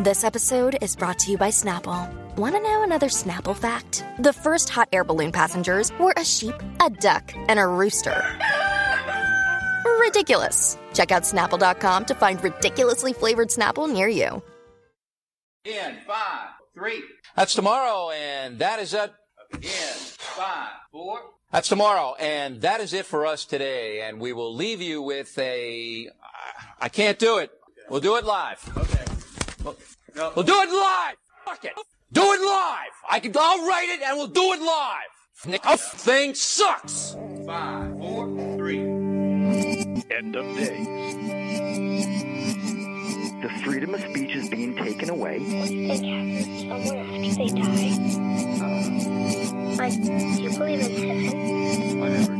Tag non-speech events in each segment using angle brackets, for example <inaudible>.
This episode is brought to you by Snapple. Want to know another Snapple fact? The first hot air balloon passengers were a sheep, a duck, and a rooster. Ridiculous. Check out snapple.com to find ridiculously flavored Snapple near you. In five, three. That's tomorrow, and that is it. In five, four. That's tomorrow, and that is it for us today. And we will leave you with a. I can't do it. We'll do it live. Okay. We'll, we'll do it live. Fuck it. Do it live. I can. I'll write it, and we'll do it live. Nick, a thing sucks. Five, four, three. End of days. The freedom of speech is being taken away. What do you think happens somewhere after they die? Um, like, do you believe in heaven? I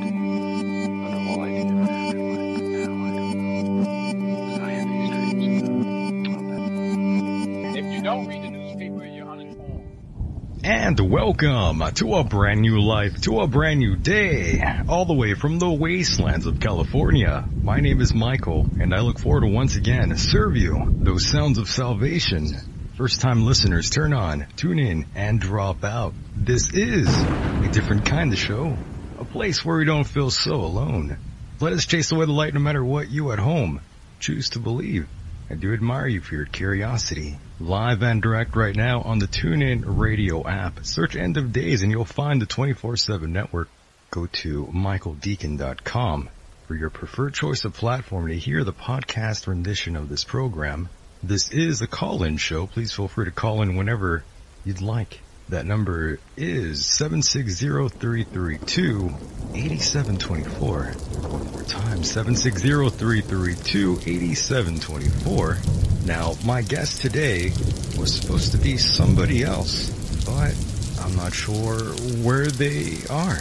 don't read the newspaper, you're uninformed. And welcome to a brand new life, to a brand new day, all the way from the wastelands of California. My name is Michael, and I look forward to once again serve you those sounds of salvation. First time listeners, turn on, tune in, and drop out. This is a different kind of show, a place where we don't feel so alone. Let us chase away the light no matter what you at home choose to believe. I do admire you for your curiosity. Live and direct right now on the TuneIn radio app. Search End of Days and you'll find the 24-7 network. Go to michaeldecon.com for your preferred choice of platform to hear the podcast rendition of this program. This is a call-in show. Please feel free to call in whenever you'd like. That number is 760-332-8724. More time, 760-332-8724. Now, my guest today was supposed to be somebody else, but I'm not sure where they are.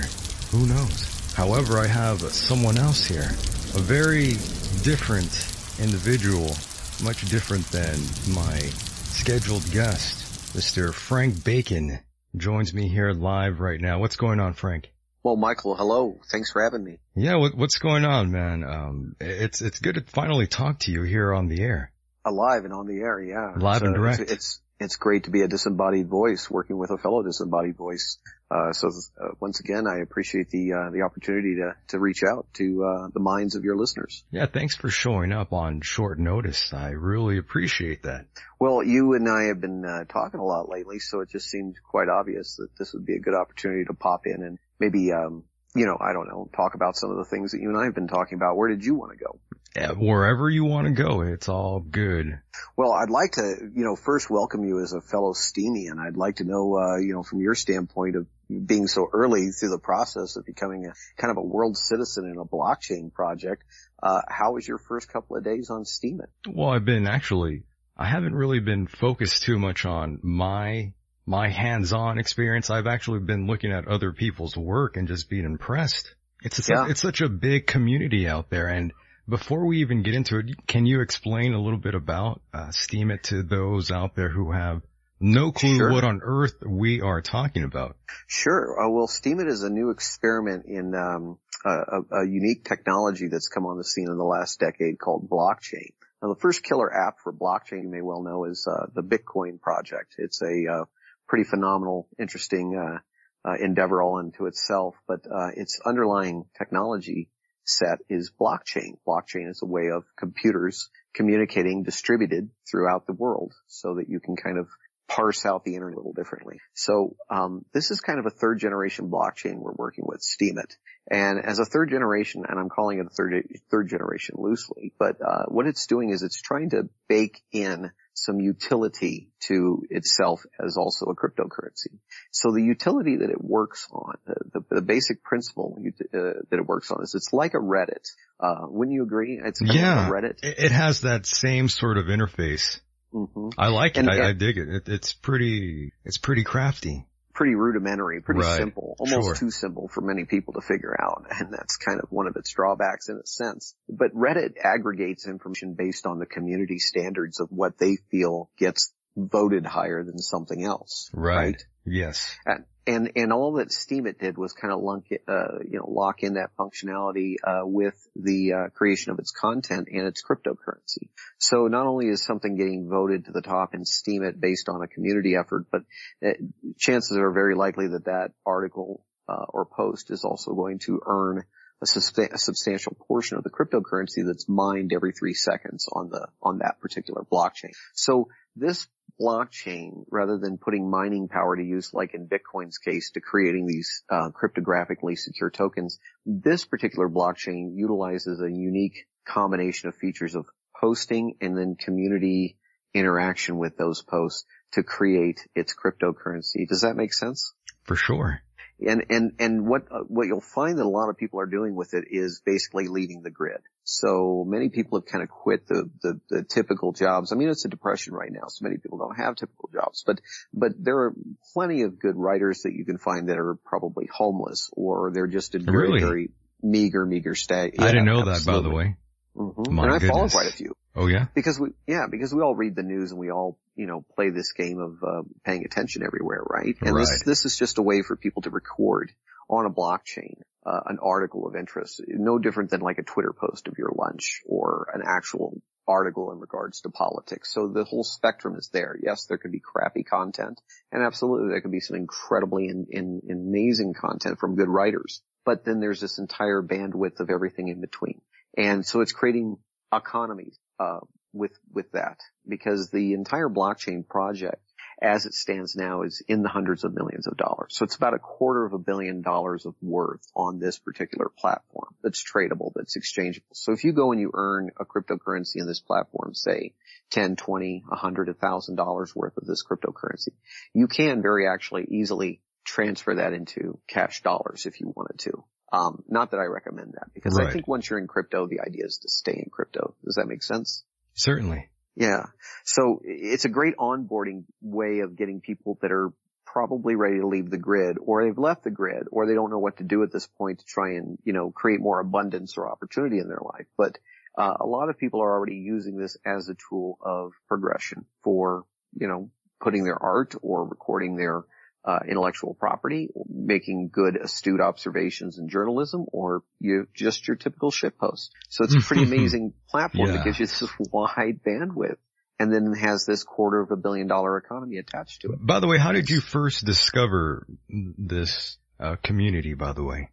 Who knows? However, I have someone else here. A very different individual, much different than my scheduled guest. Mr. Frank Bacon joins me here live right now. What's going on, Frank? Well, Michael, hello. Thanks for having me. Yeah, what, what's going on, man? Um, it's it's good to finally talk to you here on the air. Alive and on the air, yeah. Live It's, and uh, direct. It's, it's it's great to be a disembodied voice working with a fellow disembodied voice. Uh, so uh, once again, I appreciate the uh, the opportunity to to reach out to uh, the minds of your listeners. Yeah, thanks for showing up on short notice. I really appreciate that. Well, you and I have been uh, talking a lot lately, so it just seemed quite obvious that this would be a good opportunity to pop in and maybe, um, you know, I don't know, talk about some of the things that you and I have been talking about. Where did you want to go? Yeah, wherever you want to go, it's all good. Well, I'd like to, you know, first welcome you as a fellow Steamy, and I'd like to know, uh, you know, from your standpoint of being so early through the process of becoming a kind of a world citizen in a blockchain project, uh, how was your first couple of days on Steemit? Well, I've been actually, I haven't really been focused too much on my, my hands-on experience. I've actually been looking at other people's work and just being impressed. It's a, Yeah. it's such a big community out there. And before we even get into it, can you explain a little bit about, uh, Steemit to those out there who have no clue Sure. what on earth we are talking about? Sure. Uh, well, Steemit is a new experiment in um, a, a, unique technology that's come on the scene in the last decade called blockchain. Now, the first killer app for blockchain you may well know is uh, the Bitcoin project. It's a uh, pretty phenomenal, interesting uh, uh, endeavor all unto itself, but uh, its underlying technology set is blockchain. Blockchain is a way of computers communicating distributed throughout the world so that you can kind of parse out the internet a little differently. So um, this is kind of a third generation blockchain we're working with, Steemit. And as a third generation, and I'm calling it a third third generation loosely, but uh, what it's doing is it's trying to bake in some utility to itself as also a cryptocurrency. So the utility that it works on, the, the, the basic principle uh, that it works on is it's like a Reddit. Uh, wouldn't you agree? It's kind Yeah. of a Reddit. It, it has that same sort of interface. Hmm I like it. And- I, I dig it. it. It's pretty, it's pretty crafty. pretty rudimentary, pretty Right. simple, almost Sure. too simple for many people to figure out. And that's kind of one of its drawbacks in a sense. But Reddit aggregates information based on the community standards of what they feel gets voted higher than something else. Right. Yes. And, and, and all that Steemit did was kind of lunk, uh, you know, lock in that functionality, uh, with the, uh, creation of its content and its cryptocurrency. So not only is something getting voted to the top in Steemit based on a community effort, but uh, chances are very likely that that article, uh, or post is also going to earn a, substan- a, substantial portion of the cryptocurrency that's mined every three seconds on the on that particular blockchain. So this blockchain, rather than putting mining power to use, like in Bitcoin's case, to creating these uh, cryptographically secure tokens, this particular blockchain utilizes a unique combination of features of posting and then community interaction with those posts to create its cryptocurrency. Does that make sense? For sure. And, and, and what, uh, what you'll find that a lot of people are doing with it is basically leaving the grid. So many people have kind of quit the, the, the typical jobs. I mean, it's a depression right now, so many people don't have typical jobs, but, but there are plenty of good writers that you can find that are probably homeless or they're just in very, Really? very meager, meager state. I didn't Yeah, know that, by the absolutely. way. Mhm. My and I follow quite a few Oh yeah? because we, yeah, because we all read the news and we all, you know, play this game of uh, paying attention everywhere, right? And this Right. this is just a way for people to record on a blockchain uh, an article of interest, no different than like a Twitter post of your lunch or an actual article in regards to politics. So the whole spectrum is there. Yes, there could be crappy content, and absolutely there could be some incredibly in, in, amazing content from good writers. But then there's this entire bandwidth of everything in between. And so it's creating economies, uh, with, with that because the entire blockchain project as it stands now is in the hundreds of millions of dollars. So it's about a quarter of a billion dollars of worth on this particular platform that's tradable, that's exchangeable. So if you go and you earn a cryptocurrency in this platform, say 10, 20, 100, 1000 dollars worth of this cryptocurrency, you can very actually easily transfer that into cash dollars if you wanted to. Um, not that I recommend that because I think once you're in crypto, the idea is to stay in crypto. Does that make sense? Certainly. Yeah. So it's a great onboarding way of getting people that are probably ready to leave the grid or they've left the grid or they don't know what to do at this point to try and, you know, create more abundance or opportunity in their life. But uh, a lot of people are already using this as a tool of progression for, you know, putting their art or recording their uh, intellectual property, making good astute observations in journalism, or you just your typical shit post. So it's a pretty <laughs> amazing platform Yeah. that gives you this <laughs> wide bandwidth and then has this quarter of a billion dollar economy attached to it. By the way, how did you first discover this uh, community, by the way?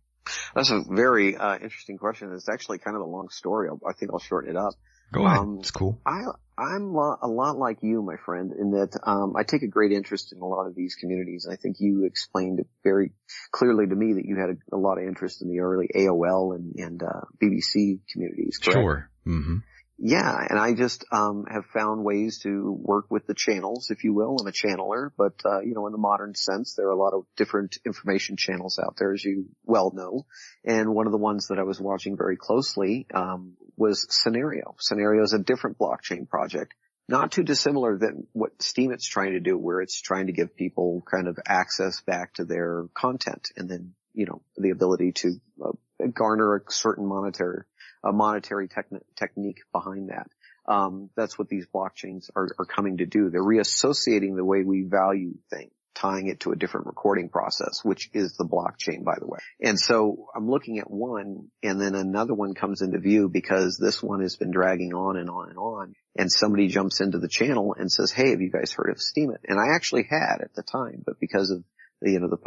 That's a very uh, interesting question. It's actually kind of a long story. I think I'll shorten it up. Go ahead. Um, it's cool. I, I'm lo- a lot like you, my friend, in that um, I take a great interest in a lot of these communities. I think you explained it very clearly to me that you had a, a lot of interest in the early AOL and, and uh, BBS communities. Correct? Sure. hmm Yeah, and I just um, have found ways to work with the channels, if you will. I'm a channeler, but uh, you know, in the modern sense, there are a lot of different information channels out there, as you well know. And one of the ones that I was watching very closely um, was Synereo. Synereo is a different blockchain project, not too dissimilar than what Steemit's trying to do, where it's trying to give people kind of access back to their content, and then you know the ability to uh, garner a certain monetary a monetary techni- technique behind that. Um, that's what these blockchains are, are coming to do. They're reassociating the way we value things, tying it to a different recording process, which is the blockchain, by the way. And so I'm looking at one and then another one comes into view because this one has been dragging on and on and on. And somebody jumps into the channel and says, Hey, have you guys heard of Steemit? And I actually had at the time, but because of the, you know, the,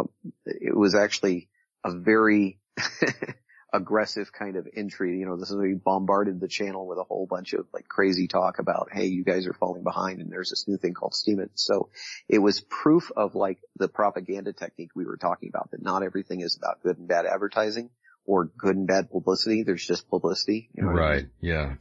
it was actually a very <laughs> aggressive kind of entry. You know, this is we bombarded the channel with a whole bunch of like crazy talk about, hey, you guys are falling behind and there's this new thing called Steemit. So it was proof of like the propaganda technique we were talking about that not everything is about good and bad advertising or good and bad publicity. There's just publicity. You know what I mean? Right. Yeah.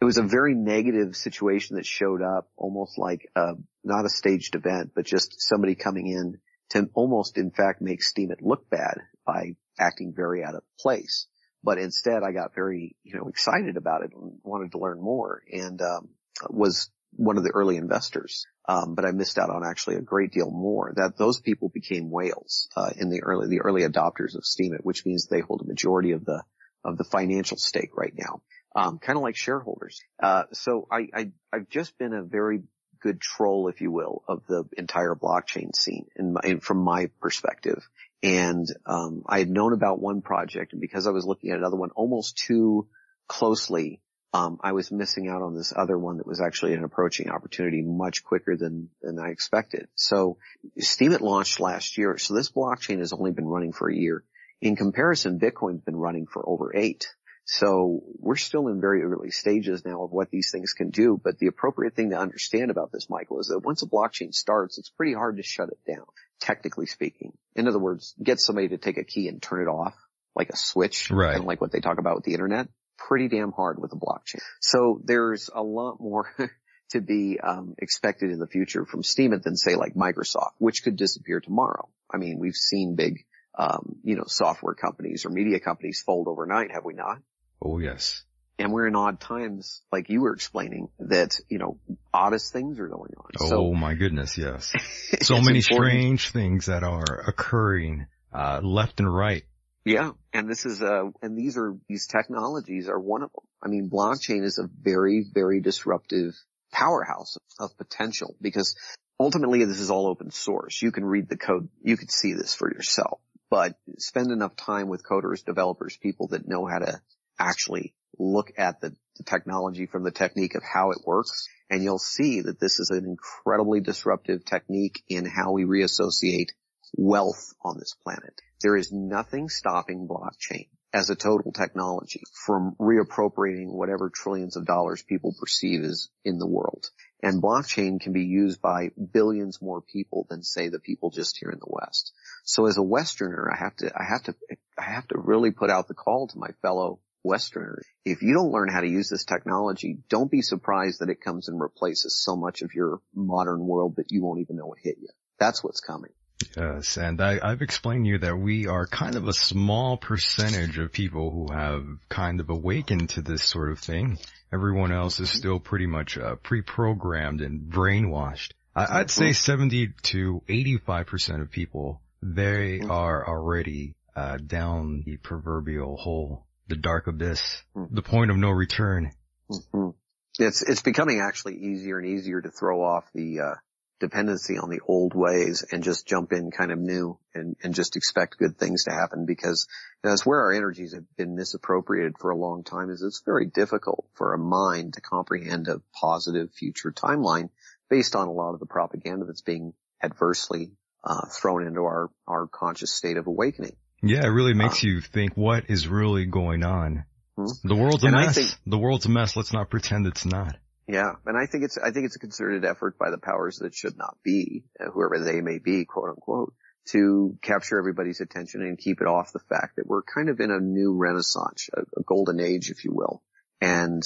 it was a very negative situation that showed up almost like uh not a staged event, but just somebody coming in to almost in fact make Steemit look bad by acting very out of place. But instead I got very, you know, excited about it and wanted to learn more and um was one of the early investors. Um, but I missed out on actually a great deal more that those people became whales, uh, in the early, the early adopters of Steemit, which means they hold a majority of the, of the financial stake right now um, kind of like shareholders. Uh, so I, I, I've just been a very good troll, if you will, of the entire blockchain scene in my, in, from my perspective. And, um, I had known about one project and because I was looking at another one almost too closely, um, I was missing out on this other one that was actually an approaching opportunity much quicker than, than I expected. So Steemit launched last year. So this blockchain has only been running for a year. In comparison, Bitcoin's been running for over eight. So we're still in very early stages now of what these things can do. But the appropriate thing to understand about this, Michael, is that once a blockchain starts, it's pretty hard to shut it down, technically speaking. In other words, get somebody to take a key and turn it off like a switch, Right. kind of like what they talk about with the internet. Pretty damn hard with a blockchain. So there's a lot more <laughs> to be um, expected in the future from Steemit than say like Microsoft, which could disappear tomorrow. I mean, we've seen big, um, you know, software companies or media companies fold overnight, have we not? Oh yes. And we're in odd times, like you were explaining, that, you know, oddest things are going on. Oh So my goodness, yes. <laughs> So many important. strange things that are occurring, uh, left and right. Yeah. And this is, uh, and these are, these technologies are one of them. I mean, blockchain is a very, very disruptive powerhouse of potential because ultimately this is all open source. You can read the code. You can see this for yourself, but spend enough time with coders, developers, people that know how to actually look at the, the technology from the technique of how it works. And you'll see that this is an incredibly disruptive technique in how we reassociate wealth on this planet. There is nothing stopping blockchain as a total technology from reappropriating whatever trillions of dollars people perceive is in the world. And blockchain can be used by billions more people than say the people just here in the West. So as a Westerner, I have to, I have to, I have to really put out the call to my fellow Westerners. If you don't learn how to use this technology, don't be surprised that it comes and replaces so much of your modern world that you won't even know it hit you. That's what's coming. Yes, and I, I've explained to you that we are kind of a small percentage of people who have kind of awakened to this sort of thing. Everyone else is still pretty much uh, pre-programmed and brainwashed. I, I'd say 70 to 85% of people, they are already uh, down the proverbial hole, the dark abyss, the point of no return. Mhm. It's it's becoming actually easier and easier to throw off the uh, dependency on the old ways and just jump in kind of new and and just expect good things to happen because that's where our energies have been misappropriated for a long time. Is it's very difficult for a mind to comprehend a positive future timeline based on a lot of the propaganda that's being adversely uh, thrown into our our conscious state of awakening. Yeah, it really makes you think what is really going on. Hmm. The world's a And mess. think- the world's a mess. Let's not pretend it's not. Yeah, and I think it's I think it's a concerted effort by the powers that should not be, uh, whoever they may be, quote unquote, to capture everybody's attention and keep it off the fact that we're kind of in a new renaissance, a, a golden age, if you will, and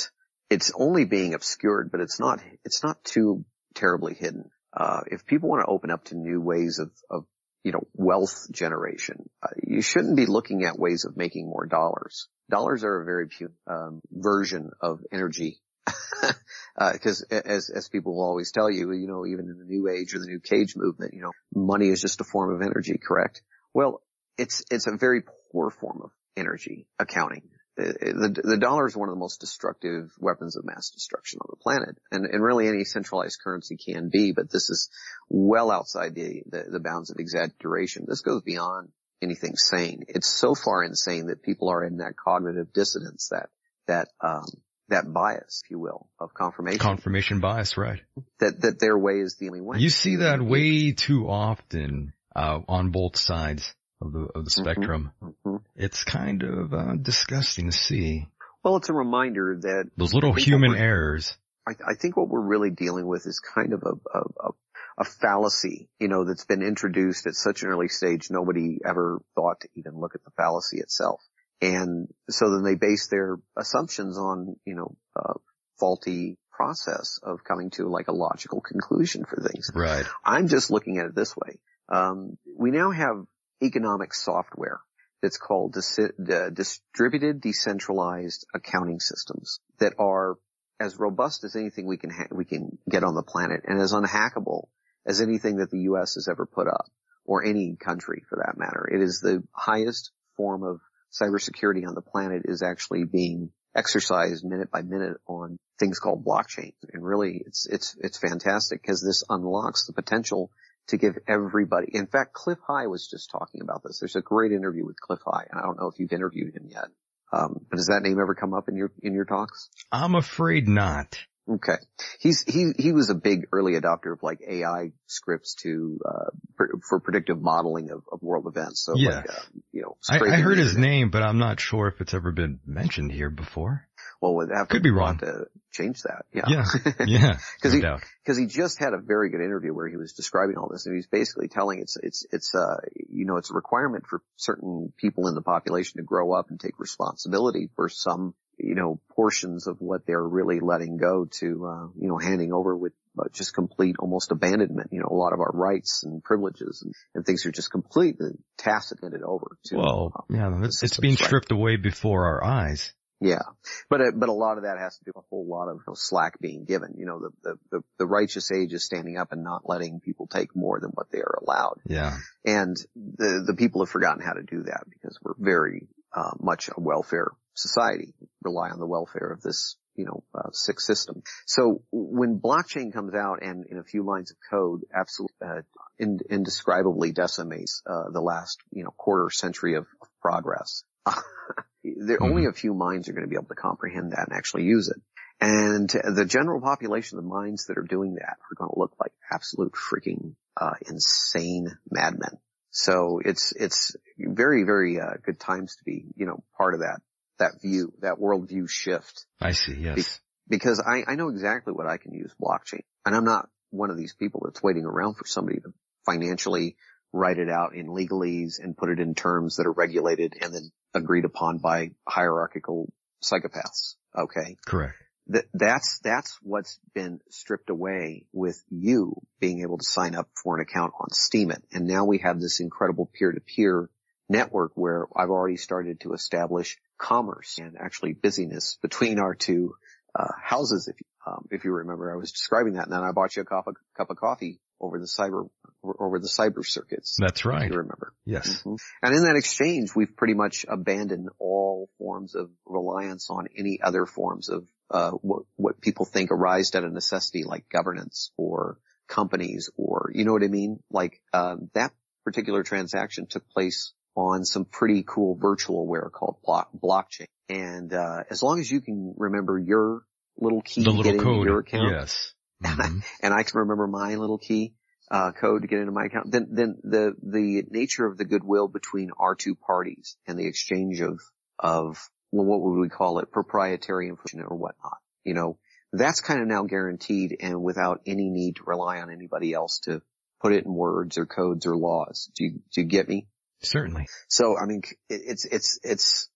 it's only being obscured, but it's not it's not too terribly hidden. Uh, if people want to open up to new ways of of you know wealth generation, uh, you shouldn't be looking at ways of making more dollars. Dollars are a very pu- um, version of energy <laughs> Uh, because as as people will always tell you, you know, even in the new age or the new cage movement, you know, money is just a form of energy, correct? Well, it's it's a very poor form of energy accounting. The, the, dollar is one of the most destructive weapons of mass destruction on the planet, and and really any centralized currency can be, but this is well outside the the, the bounds of exaggeration. This goes beyond anything sane. It's so far insane that people are in that cognitive dissonance, that that um, that bias, if you will, of confirmation. Confirmation bias, right? that that their way is the only way. You see that way too often uh, on both sides of the of the spectrum. Mhm. It's kind of uh, disgusting to see Well, it's a reminder that those little human errors. I, I think what we're really dealing with is kind of a, a, a, a fallacy, you know, that's been introduced at such an early stage. Nobody ever thought to even look at the fallacy itself. And so then they base their assumptions on, you know, uh, faulty process of coming to like a logical conclusion for things. Right. I'm just looking at it this way. Um, we now have economic software that's called dis- uh, distributed decentralized accounting systems that are as robust as anything we can ha- we can get on the planet and as unhackable as anything that the U.S. has ever put up or any country for that matter. It is the highest form of cybersecurity on the planet is actually being exercised minute by minute on things called blockchain. And really it's, it's, it's fantastic because this unlocks the potential to give everybody, in fact, Cliff High was just talking about this. There's a great interview with Cliff High and I don't know if you've interviewed him yet. Um, but does that name ever come up in your, in your talks? I'm afraid not. Okay. He's, he, he was a big early adopter of like AI scripts to, uh, pr- for predictive modeling of, of world events. So Yeah. like, uh, you know, I, I heard his name, but I'm not sure if it's ever been mentioned here before. Well, would have Could be wrong. To change that. Yeah. Yeah. <laughs> Yeah. <laughs> Cause no he, doubt. cause he just had a very good interview where he was describing all this and he's basically telling it's, it's, it's, uh, you know, it's a requirement for certain people in the population to grow up and take responsibility for some, you know, portions of what they're really letting go to, uh, you know, handing over with uh, just complete almost abandonment. You know, a lot of our rights and privileges and, and things are just completely tacit handed over to, Well, uh, yeah, it's, it's being right? stripped away before our eyes. Yeah, but uh, but a lot of that has to do with a whole lot of you know, slack being given. You know, the, the the the righteous age is standing up and not letting people take more than what they are allowed. Yeah. And the the people have forgotten how to do that because we're very uh, much a welfare society, rely on the welfare of this you know uh, sick system. So when blockchain comes out and in a few lines of code, absolutely uh, ind- indescribably decimates uh, the last you know quarter century of, of progress. <laughs> there only a few minds are going to be able to comprehend that and actually use it. And the general population, the minds that are doing that are going to look like absolute freaking, uh, insane madmen. So it's, it's very, very, uh, good times to be, you know, part of that, that view, that worldview shift I see. Yes. because I, I know exactly what I can use blockchain and I'm not one of these people that's waiting around for somebody to financially write it out in legalese and put it in terms that are regulated and then agreed upon by hierarchical psychopaths. Okay. Correct. That, that's, that's what's been stripped away with you being able to sign up for an account on Steemit. And now we have this incredible peer-to-peer network where I've already started to establish commerce and actually busyness between our two uh, houses. If you, um, if you remember, I was describing that, and then I bought you a cup of, cup of coffee over the cyber over the cyber circuits. That's If right. you remember. Yes. Mhm. And in that exchange, we've pretty much abandoned all forms of reliance on any other forms of uh, what, what people think arise out of necessity, like governance or companies, or you know what I mean. Like um, that particular transaction took place on some pretty cool virtualware called block, blockchain. And uh, as long as you can remember your little key The to get little into code. your account, Yes. <laughs> Mhm. and I can remember my little key uh, code to get into my account, then then the the nature of the goodwill between our two parties and the exchange of of well, what would we call it, proprietary information or whatnot, you know, that's kind of now guaranteed and without any need to rely on anybody else to put it in words or codes or laws. Do you do you get me? Certainly. So I mean, it- it's it's it's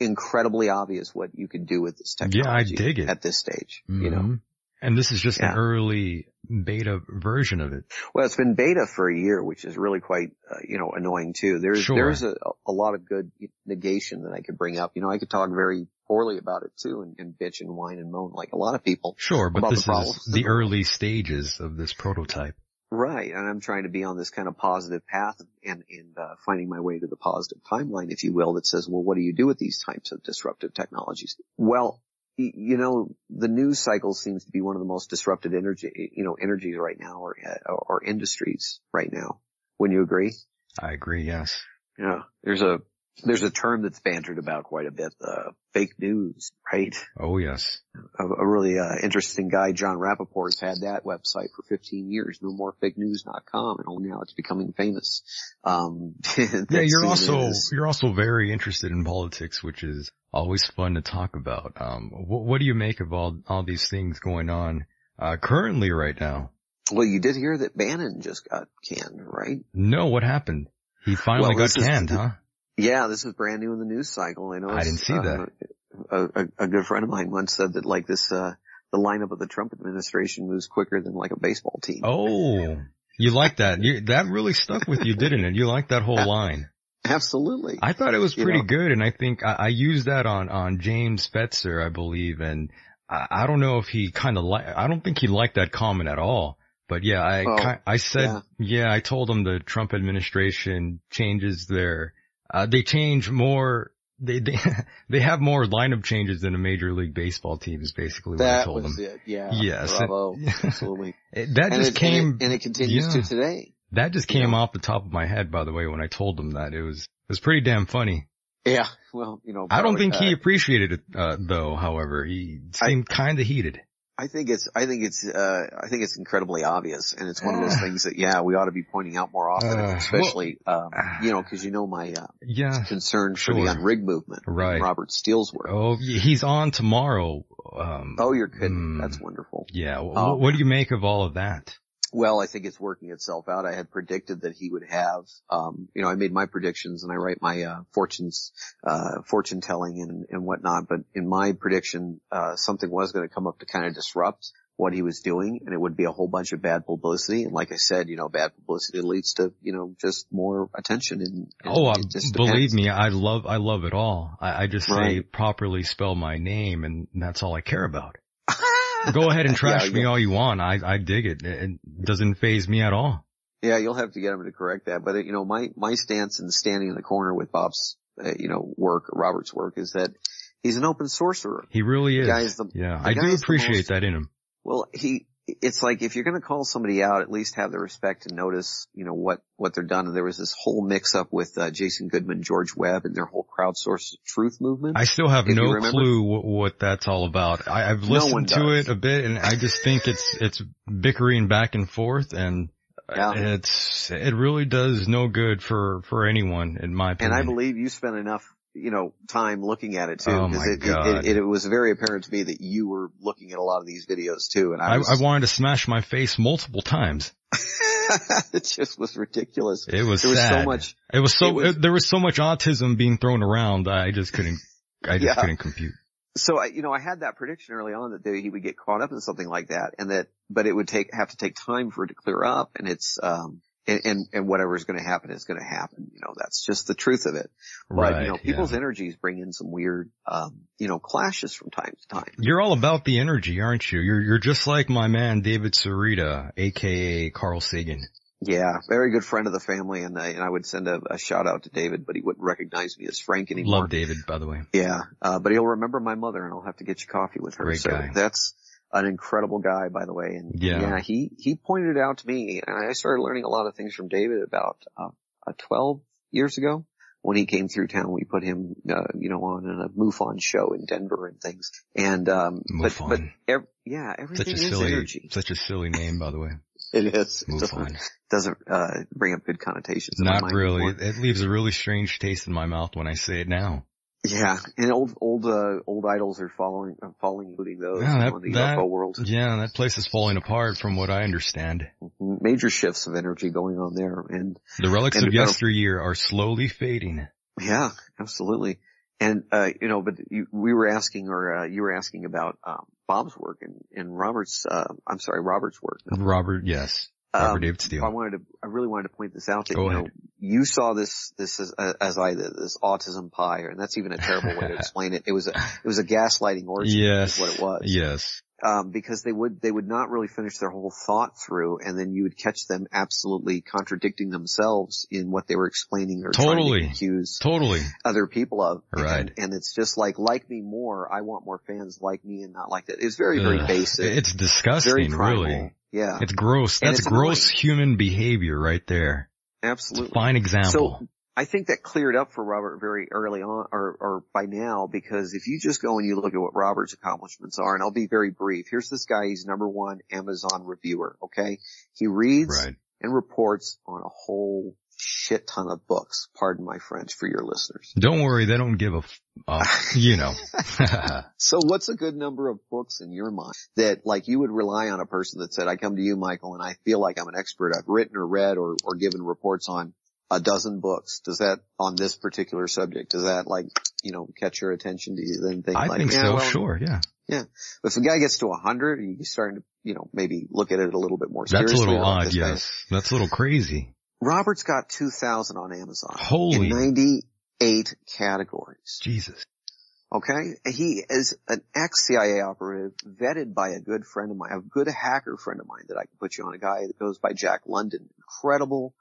incredibly obvious what you can do with this technology. Yeah, I dig it. at this stage. You know. Mhm. And this is just Yeah. an early beta version of it. Well, it's been beta for a year, which is really quite, uh, you know, annoying too. There's, Sure. there's a, a lot of good negation that I could bring up. You know, I could talk very poorly about it too and, and bitch and whine and moan like a lot of people. Sure, but About the this is the early stages of this prototype. Right. And I'm trying to be on this kind of positive path and, and, uh, finding my way to the positive timeline, if you will, that says, well, what do you do with these types of disruptive technologies? Well, you know, the news cycle seems to be one of the most disrupted energy, you know, energies right now or, uh, or industries right now. Wouldn't you agree? I agree, yes. Yeah, there's a there's a term that's bantered about quite a bit, uh, fake news, right? Oh yes. A, a really uh, interesting guy, Jon Rappoport's had that website for 15 years, no more fake news.com, and only now it's becoming famous. Um, <laughs> Yeah, you're also, is- you're also very interested in politics, which is always fun to talk about. Um, what, what do you make of all, all these things going on, uh, currently right now? well, you did hear that Bannon just got canned, right? No, what happened? He finally Well, got this is- canned, huh? Yeah, this is brand new in the news cycle. I know. I didn't see uh, that. A, a, a good friend of mine once said that like this, uh, the lineup of the Trump administration moves quicker than like a baseball team. Oh, you like that. You, that really stuck with you, didn't it? You liked that whole line. Absolutely. I thought it was You pretty know. good, and I think I, I used that on on James Fetzer, I believe, and I, I don't know if he kind of like. I don't think he liked that comment at all. But yeah, I Oh, I said yeah. yeah. I told him the Trump administration changes their uh, they change more they, they, <laughs> they have more lineup changes than a major league baseball team is basically what I That told was them. it. Yeah. Yes. Bravo. <laughs> Absolutely. It- that and just came, and it, and continues yeah. to today. that just came know. off the top of my head, by the way, when I told them that. It was, it was pretty damn funny. Yeah. <laughs> Well, you know, I don't think he appreciated it, uh, though, however. He seemed kind of heated. I think it's, I think it's, uh, I think it's incredibly obvious and it's one of those <sighs> things that, yeah, we ought to be pointing out more often, Uh, especially, um, <sighs> you know, cause you know my, uh, Yeah. concern for Sure. the unrig movement. Right. Robert Steele's work. Oh, he's on tomorrow. Um, Oh, you're kidding. mm, That's wonderful. yeah. Oh, what do you make of all of that? Well, I think it's working itself out. I had predicted that he would have, um, you know, I made my predictions and I write my, uh, fortunes, uh, fortune telling and, and whatnot. But in my prediction, uh, something was going to come up to kind of disrupt what he was doing and it would be a whole bunch of bad publicity. And like I said, you know, bad publicity leads to, you know, just more attention and, and Oh, um, just believe me, I love, I love it all. I, I just say properly spell my name and that's all I care about. Go ahead and <laughs> trash Yeah, me all you want. I, I dig it. It doesn't phase me at all. Yeah, you'll have to get him to correct that. But you know, my my stance in standing in the corner with Bob's, uh, you know, work, Robert's work, is that he's an open sorcerer. He really is. guy's the- yeah, the I do appreciate most- that in him. Well, he, it's like if you're going to call somebody out, at least have the respect to notice, you know, what what they're done. And there was this whole mix up with uh, Jason Goodman, George Webb, and their whole crowdsourced truth movement. I still have no clue what, what that's all about. I, I've No listened to does. it a bit and I just think it's, it's bickering back and forth and Yeah. it's, it really does no good for, for anyone in my opinion. and. I believe you spent enough, you know, time looking at it too. Oh my it, it- God. It, it, was very apparent to me that you were looking at a lot of these videos too. And I I, was, I wanted to smash my face multiple times. <laughs> it just was ridiculous. It was there was sad. so much. It was so, It was- there was so much autism being thrown around. I just couldn't, I just Yeah. couldn't compute. So I, you know, I had that prediction early on that he would get caught up in something like that and that, but it would take, have to take time for it to clear up and it's, um, and, and, and whatever is going to happen is going to happen. You know, that's just the truth of it. But, Right. you know, yeah. people's energies bring in some weird, um, you know, clashes from time to time. You're all about the energy, aren't you? You're, you're just like my man, David Sereda, aka Carl Sagan. Yeah, very good friend of the family and, I and I would send a, a shout out to David, but he wouldn't recognize me as Frank anymore. Love David, by the way. Yeah, uh, but he'll remember my mother and I'll have to get you coffee with her. Great so guy. that's an incredible guy, by the way. And Yeah. he, he pointed it out to me and I started learning a lot of things from David about, uh, uh 12 years ago when he came through town. We put him, uh, you know, on a MUFON show in Denver and things. And, um, but, but, ev- yeah, Such everything a is silly, energy. such a silly name, by the way. <laughs> It is. It MUFON. doesn't, doesn't, uh, bring up good connotations. in my Not really. anymore. It, it leaves a really strange taste in my mouth when I say it now. Yeah, and old old uh, old idols are uh, falling, including those Yeah, that- in the that- UFO world. Yeah, that place is falling apart from what I understand. Major shifts of energy going on there, and The relics And, of yesteryear are slowly fading. yeah, absolutely. And uh, you know, but you, we were asking, or uh, you were asking about um, Bob's work and and Robert's. Uh, I'm sorry, Robert's work. Robert, yes. Robert Um, David I wanted to, I really wanted to point this out that Go you know, you saw this, this as, as I did, this autism pie, and that's even a terrible way to <laughs> explain it. It was a, it was a gaslighting orgy, Yes. is what it was. Yes. Um, because they would they would not really finish their whole thought through, and then you would catch them absolutely contradicting themselves in what they were explaining or Totally. trying to accuse Totally. other people of. Right. And, and it's just like like me more. I want more fans like me and not like that. It's very very Ugh, basic. It's very disgusting, primal. really. Yeah, It's gross. That's it's gross annoying. human behavior right there. Absolutely. fine example. So I think that cleared up for Robert very early on, or, or by now, because if you just go and you look at what Robert's accomplishments are, and I'll be very brief. Here's this guy. He's number one Amazon reviewer. Okay, he reads right. and reports on a whole shit ton of books. Pardon my French for your listeners. Don't worry, they don't give a, f- uh, <laughs> you know. <laughs> So what's a good number of books in your mind that like you would rely on a person that said, I come to you, Michael, and I feel like I'm an expert. I've written or read or, or given reports on a dozen books. Does that on this particular subject? Does that like, you know, catch your attention? Do you then think I like, think yeah, so, well, sure, yeah. Yeah. If a guy gets to a hundred, you starting to, you know, maybe look at it a little bit more seriously. That's a little odd, this guy. yes. That's a little crazy. Robert's got 2000 on Amazon. Holy- In 98 categories. Jesus. Okay. He is an ex-CIA operative vetted by a good friend of mine, a good hacker friend of mine that I can put you on, a guy that goes by Jack London. Incredible,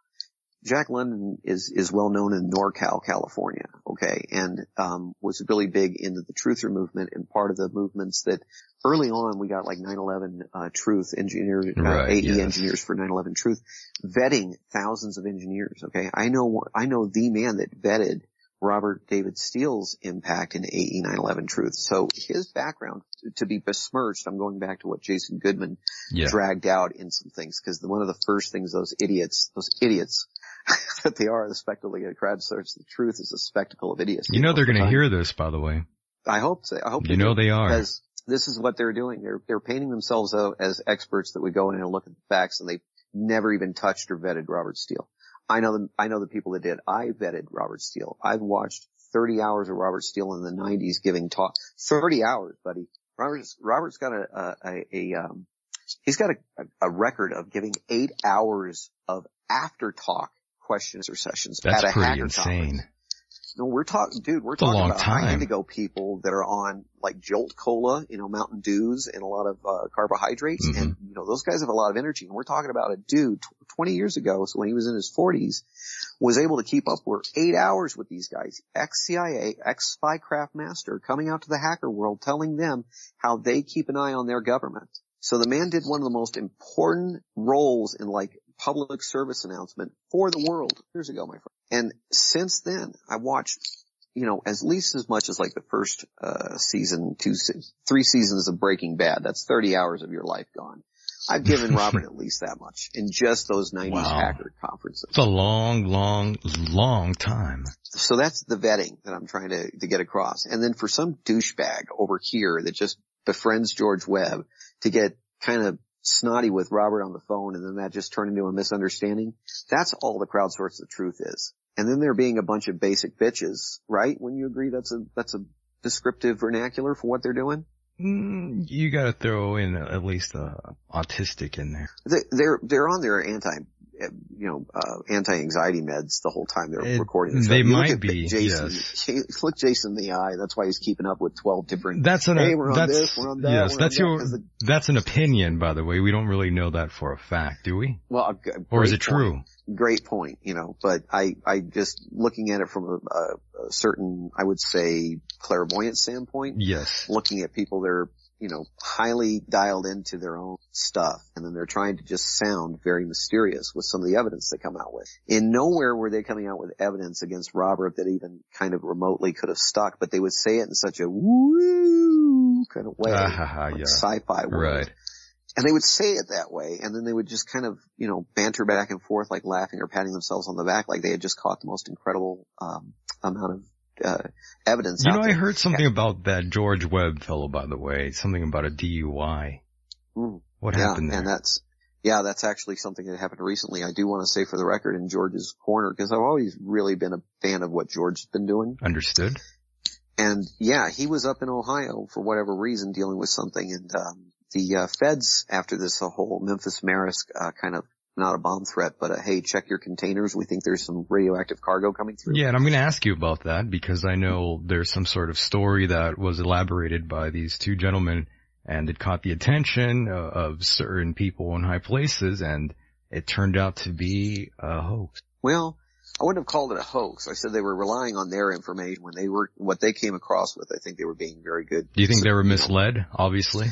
Jack London is, is well known in NorCal, California, okay, and, um, was really big into the truther movement and part of the movements that early on we got like 9-11, uh, truth engineers, uh, Right, AE yes. engineers for 9-11 truth, vetting thousands of engineers, okay. I know, I know the man that vetted Robert David Steele's impact in AE 9-11 truth. So his background to be besmirched, I'm going back to what Jason Goodman Yeah. dragged out in some things because one of the first things those idiots, those idiots <laughs> that they are, the spectacle of crowd search, the truth is a spectacle of idiots. You know they're going to hear this, by the way. I hope so. I hope You know do, they are. because this is what they're doing. They're they're painting themselves out as experts that would go in and look at the facts, and they've never even touched or vetted Robert Steele. I know the I know the people that did. I vetted Robert Steele. I've watched 30 hours of Robert Steele in the 90s giving talk. 30 hours, buddy. Robert's Robert's got a a, a, a um he's got a, a record of giving eight hours of after talk questions or sessions That's at a pretty hacker insane. conference. No, we're talking, dude, we're It's talking long about high time. indigo people that are on like Jolt Cola, you know, Mountain Dews and a lot of, uh, carbohydrates. Mhm. And, you know, those guys have a lot of energy. And we're talking about a dude tw 20 years ago, so when he was in his 40s, was able to keep up for eight hours with these guys, ex-CIA, ex-spycraft master coming out to the hacker world telling them how they keep an eye on their government. So the man did one of the most important roles in like public service announcement for the world years ago, my friend. And since then, I watched, you know, at least as much as like the first, uh, season, two, three seasons of Breaking Bad. That's 30 hours of your life gone. I've given Robert <laughs> at least that much in just those 90s Wow. hacker conferences. It's a long, long, long time. So that's the vetting that I'm trying to, to get across. And then for some douchebag over here that just befriends George Webb to get kind of snotty with Robert on the phone and then that just turned into a misunderstanding, that's all the crowdsource the truth is. And then there being a bunch of basic bitches, right? When you agree that's a, that's a descriptive vernacular for what they're doing? Mm, you got to throw in at least uh, autistic in there. They- They're, they're on their anti, you know, uh, anti-anxiety meds the whole time they're It- recording show. they You might be, Jason, yes. <laughs> look Jason in the eye. That's why he's keeping up with 12 different That's an Hey, we're on that's this, we're on that, yes, that's that, the- that's an opinion, by the way. We don't really know that for a fact, do we? Well, Or is it true? point. Great point, you know, but I, I just looking at it from a, a, a certain, I would say, clairvoyant standpoint, Yes. looking at people that are, you know, highly dialed into their own stuff, and then they're trying to just sound very mysterious with some of the evidence they come out with. In nowhere were they coming out with evidence against Robert that even kind of remotely could have stuck, but they would say it in such a woo kind of way, Ah, like yeah. sci-fi world. Right. And they would say it that way, and then they would just kind of, you know, banter back and forth, like laughing or patting themselves on the back, like they had just caught the most incredible um, amount of uh, evidence. You know, I heard something about that George Webb fellow, by the way. Something about a DUI. Mm. What yeah, happened there? and that's yeah, that's actually something that happened recently. I do want to say for the record in George's corner because I've always really been a fan of what George's been doing. Understood. And yeah, he was up in Ohio for whatever reason dealing with something, and um, the uh, feds after this whole Memphis Maersk uh, kind of not a bomb threat, but a hey, check your containers. We think there's some radioactive cargo coming through. Yeah, and I'm going to ask you about that because I know there's some sort of story that was elaborated by these two gentlemen and it caught the attention uh, of certain people in high places and it turned out to be a hoax. Well, I wouldn't have called it a hoax. I said they were relying on their information when they were what they came across with. I think they were being very good. Do you think they were misled? Obviously.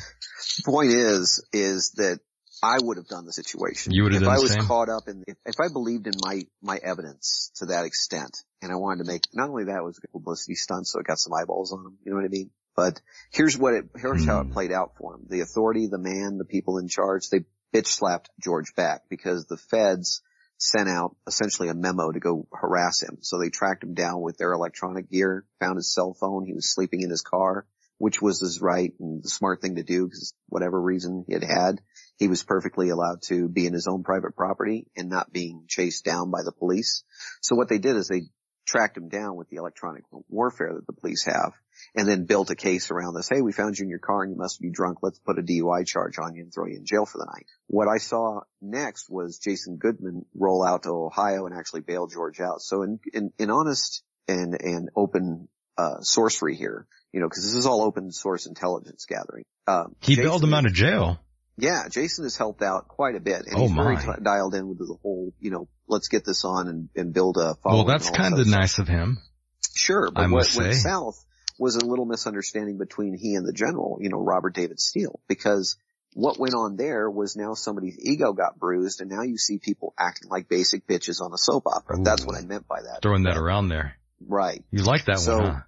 The <laughs> point is, is that I would have done the situation. You would have if done I the was same? caught up in, if, if I believed in my, my evidence to that extent, and I wanted to make, not only that was a publicity stunt, so it got some eyeballs on him, you know what I mean? But here's what it, here's how Hmm. it played out for him. The authority, the man, the people in charge, they bitch slapped George back because the feds sent out essentially a memo to go harass him. So they tracked him down with their electronic gear, found his cell phone, he was sleeping in his car, which was his right and the smart thing to do because whatever reason he had had, he was perfectly allowed to be in his own private property and not being chased down by the police. So what they did is they tracked him down with the electronic warfare that the police have and then built a case around this. Hey, we found you in your car and you must be drunk. Let's put a DUI charge on you and throw you in jail for the night. What I saw next was Jason Goodman roll out to Ohio and actually bail George out. So in, in, in honest and, and open, uh, sorcery here, you know, cause this is all open source intelligence gathering. Um, He Jason- bailed him out of jail. Yeah, Jason has helped out quite a bit, and Oh, he's very my. t- dialed in with the whole, you know, let's get this on and, and build a following. Well, that's kind of stuff. nice of him. Sure, but I what must went south was a little misunderstanding between he and the general, you know, Robert David Steele, because what went on there was now somebody's ego got bruised, and now you see people acting like basic bitches on a soap opera. That's what I meant by that. Throwing that around there. Right. You like that So- one, huh?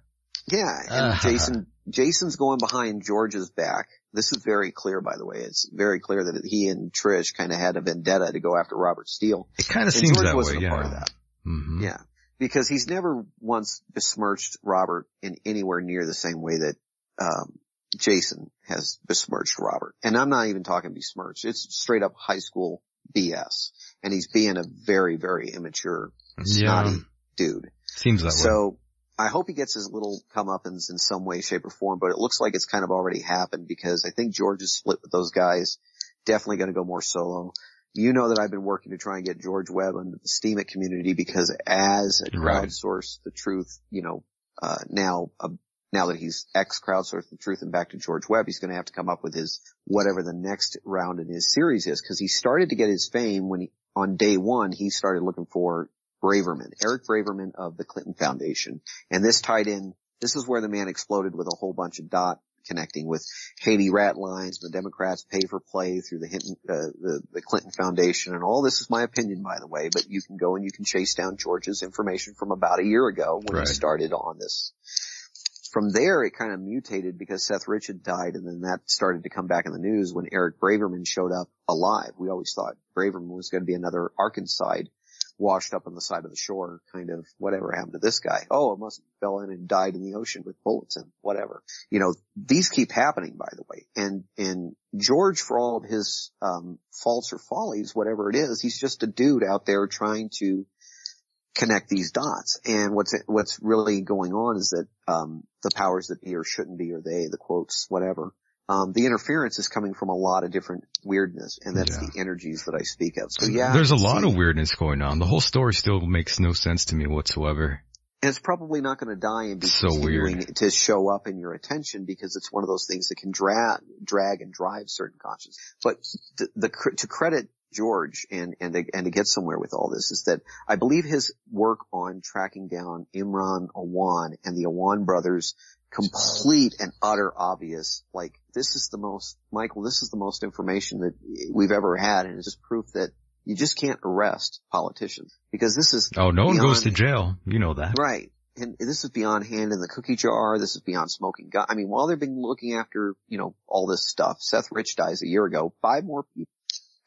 Yeah, and Uh-huh. <laughs> Jason, Jason's going behind George's back. This is very clear, by the way. It's very clear that he and Trish kind of had a vendetta to go after Robert Steele. It kind of seems George that wasn't way, a part yeah. of that. hmm Yeah. Because he's never once besmirched Robert in anywhere near the same way that, um, Jason has besmirched Robert. And I'm not even talking besmirched. It's straight up high school BS. And he's being a very, very immature, snotty Yeah, dude. seems that way. So I hope he gets his little comeuppance in some way, shape, or form, but it looks like it's kind of already happened because I think George is split with those guys. Definitely going to go more solo. You know that I've been working to try and get George Webb into the Steemit community because as a Right. crowdsource the truth, you know, uh, now, uh, now that he's ex crowdsourced the truth and back to George Webb, he's going to have to come up with his, whatever the next round in his series is because he started to get his fame when he, on day one, he started looking for Braverman, Eric Braverman of the Clinton Foundation. And this tied in, this is where the man exploded with a whole bunch of dot connecting with Haiti rat lines, the Democrats pay for play through the Hinton, uh, the, the Clinton Foundation. And all this is my opinion, by the way, but you can go and you can chase down George's information from about a year ago when Right. he started on this. From there, it kind of mutated because Seth Rich had died and then that started to come back in the news when Eric Braverman showed up alive. We always thought Braverman was going to be another Arkansas washed up on the side of the shore, kind of whatever happened to this guy. Oh, it must have fell in and died in the ocean with bullets and whatever. You know, these keep happening, by the way. And, and George, for all of his, um, faults or follies, whatever it is, he's just a dude out there trying to connect these dots. And what's, what's really going on is that, um, the powers that be or shouldn't be or they, the quotes, whatever, um, the interference is coming from a lot of different weirdness, and that's Yeah. the energies that I speak of. So yeah, There's a lot of weirdness going on. The whole story still makes no sense to me whatsoever. And it's probably not going to die and be So continuing weird. to show up in your attention because it's one of those things that can drag, drag and drive certain conscience. But the, the to credit George and and to, and to get somewhere with all this is that I believe his work on tracking down Imran Awan and the Awan brothers complete and utter obvious like this is the most Michael this is the most information that we've ever had and it's just proof that you just can't arrest politicians because this is Oh, no one goes to jail. You know that. Right. And this is beyond hand in the cookie jar. This is beyond smoking gun. I mean, while they've been looking after, you know, all this stuff, Seth Rich dies a year ago. Five more people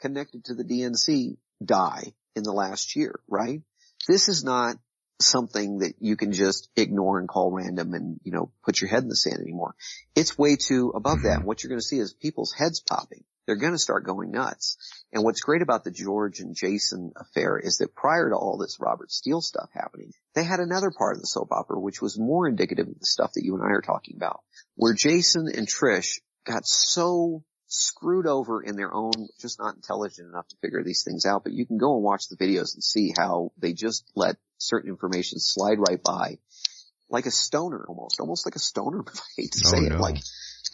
connected to the DNC die in the last year, right? This is not something that you can just ignore and call random and, you know, put your head in the sand anymore. It's way too above that. Mm-hmm. What you're going to see is people's heads popping. They're going to start going nuts. And what's great about the George and Jason affair is that prior to all this Robert Steele stuff happening, they had another part of the soap opera which was more indicative of the stuff that you and I are talking about, where Jason and Trish got so screwed over in their own, just not intelligent enough to figure these things out, but you can go and watch the videos and see how they just let certain information slide right by like a stoner almost, almost like a stoner, I hate to Oh, say no. it, like,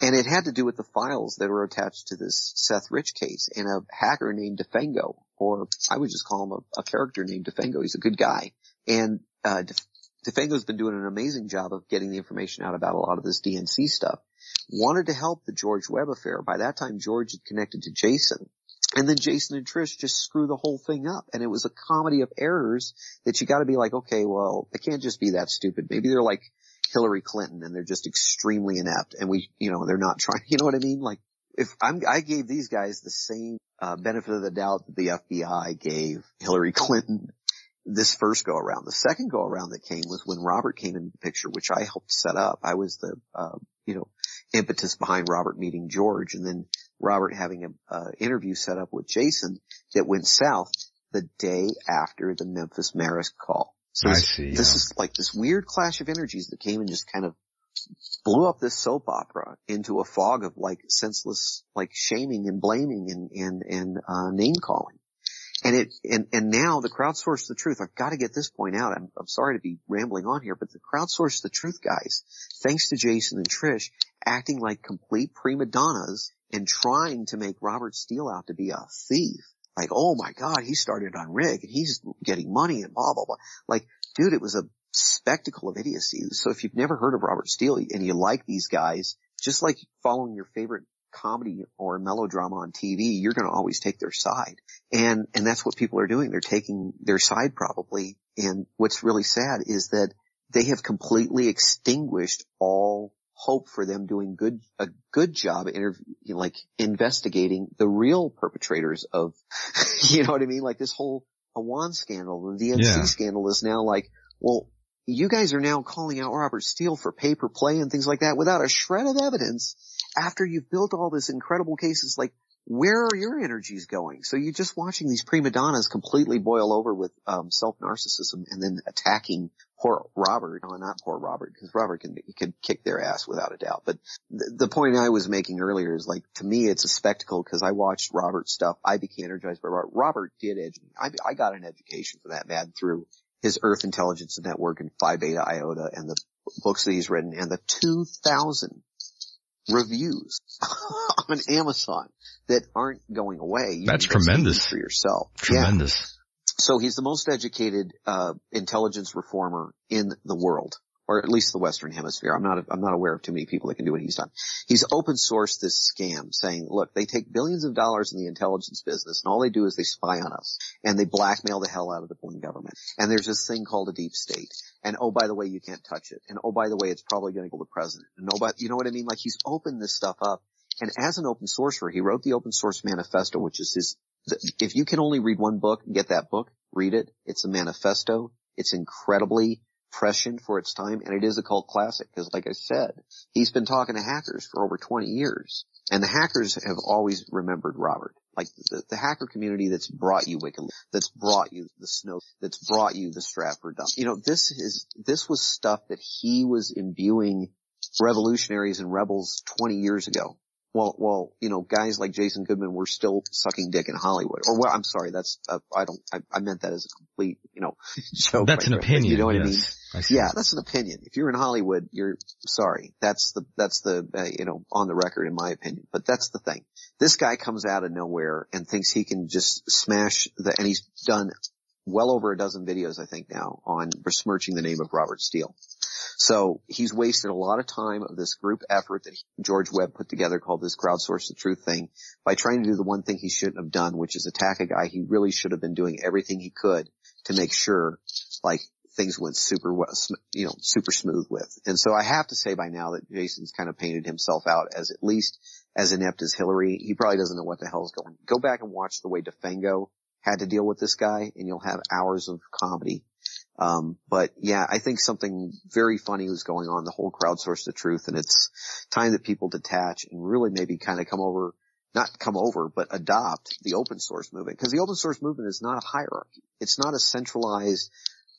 and it had to do with the files that were attached to this Seth Rich case and a hacker named Defango, or I would just call him a, a character named Defango. He's a good guy. And, uh, Def- Defango's been doing an amazing job of getting the information out about a lot of this DNC stuff. Wanted to help the George Webb affair. By that time, George had connected to Jason. And then Jason and Trish just screw the whole thing up. And it was a comedy of errors that you gotta be like, okay, well, they can't just be that stupid. Maybe they're like Hillary Clinton and they're just extremely inept and we, you know, they're not <laughs> trying, you know what I mean? Like if I'm, I gave these guys the same, uh, benefit of the doubt that the FBI gave Hillary <laughs> Clinton this first go around. The second go around that came was when Robert came into the picture, which I helped set up. I was the, uh, you know, impetus behind Robert meeting George and then Robert having an uh, interview set up with Jason that went south the day after the Memphis Maersk call. So I this, see, this is like this weird clash of energies that came and just kind of blew up this soap opera into a fog of like senseless, like shaming and blaming and, and, and, uh, name calling. And it, and, and now the crowdsource the truth. I've got to get this point out. I'm, I'm sorry to be rambling on here, but the crowdsource the truth guys, thanks to Jason and Trish acting like complete prima donnas and trying to make Robert Steele out to be a thief. Like, oh my God, he started on Rig and he's getting money and blah, blah, blah. Like, dude, it was a spectacle of idiocy. So if you've never heard of Robert Steele and you like these guys, just like following your favorite comedy or melodrama on TV, you're going to always take their side. And, and that's what people are doing. They're taking their side probably. And what's really sad is that they have completely extinguished all hope for them doing good, a good job interv- like investigating the real perpetrators of, <laughs> you know what I mean? Like this whole Awan scandal, the DNC Yeah. scandal is now like, well, you guys are now calling out Robert Steele for pay per play and things like that without a shred of evidence after you've built all this incredible cases. Like, where are your energies going? So you're just watching these prima donnas completely boil over with um, self narcissism and then attacking poor Robert. No, not poor Robert, because Robert can he can kick their ass without a doubt. But the, the point I was making earlier is like to me it's a spectacle because I watched Robert's stuff. I became energized by Robert. Robert did educate. I, I got an education for that man through his Earth Intelligence Network and Phi Beta Iota and the books that he's written and the 2,000 reviews <laughs> on Amazon that aren't going away. You That's can go see tremendous. for yourself. Yeah. Tremendous. So he's the most educated uh, intelligence reformer in the world, or at least the Western Hemisphere. I'm not I'm not aware of too many people that can do what he's done. He's open sourced this scam, saying, "Look, they take billions of dollars in the intelligence business, and all they do is they spy on us, and they blackmail the hell out of the foreign government. And there's this thing called a deep state. And oh, by the way, you can't touch it. And oh, by the way, it's probably going to go to president. And oh, but you know what I mean? Like he's opened this stuff up." And as an open sourcer, he wrote the open source manifesto, which is his if you can only read one book and get that book, read it. It's a manifesto. It's incredibly prescient for its time and it is a cult classic because like I said, he's been talking to hackers for over 20 years and the hackers have always remembered Robert. Like the, the hacker community that's brought you WikiLeaks, that's brought you the Snow, that's brought you the Stratfor dump. You know, this is, this was stuff that he was imbuing revolutionaries and rebels 20 years ago. Well, well, you know, guys like Jason Goodman were still sucking dick in Hollywood. Or well, I'm sorry, that's uh, I don't I, I meant that as a complete, you know, <laughs> joke. That's an opinion. You know what I mean? I. Yeah, that's an opinion. If you're in Hollywood, you're sorry. That's the that's the uh, you know on the record in my opinion. But that's the thing. This guy comes out of nowhere and thinks he can just smash the and he's done well over a dozen videos I think now on besmirching the name of Robert Steele. So he's wasted a lot of time of this group effort that George Webb put together called this crowdsource the truth thing by trying to do the one thing he shouldn't have done, which is attack a guy he really should have been doing everything he could to make sure like things went super you know, super smooth with. And so I have to say by now that Jason's kind of painted himself out as at least as inept as Hillary. He probably doesn't know what the hell is going. Go back and watch the way DeFango had to deal with this guy and you'll have hours of comedy. Um, but yeah, I think something very funny was going on, the whole crowdsource the truth and it's time that people detach and really maybe kind of come over, not come over, but adopt the open source movement. Cause the open source movement is not a hierarchy. It's not a centralized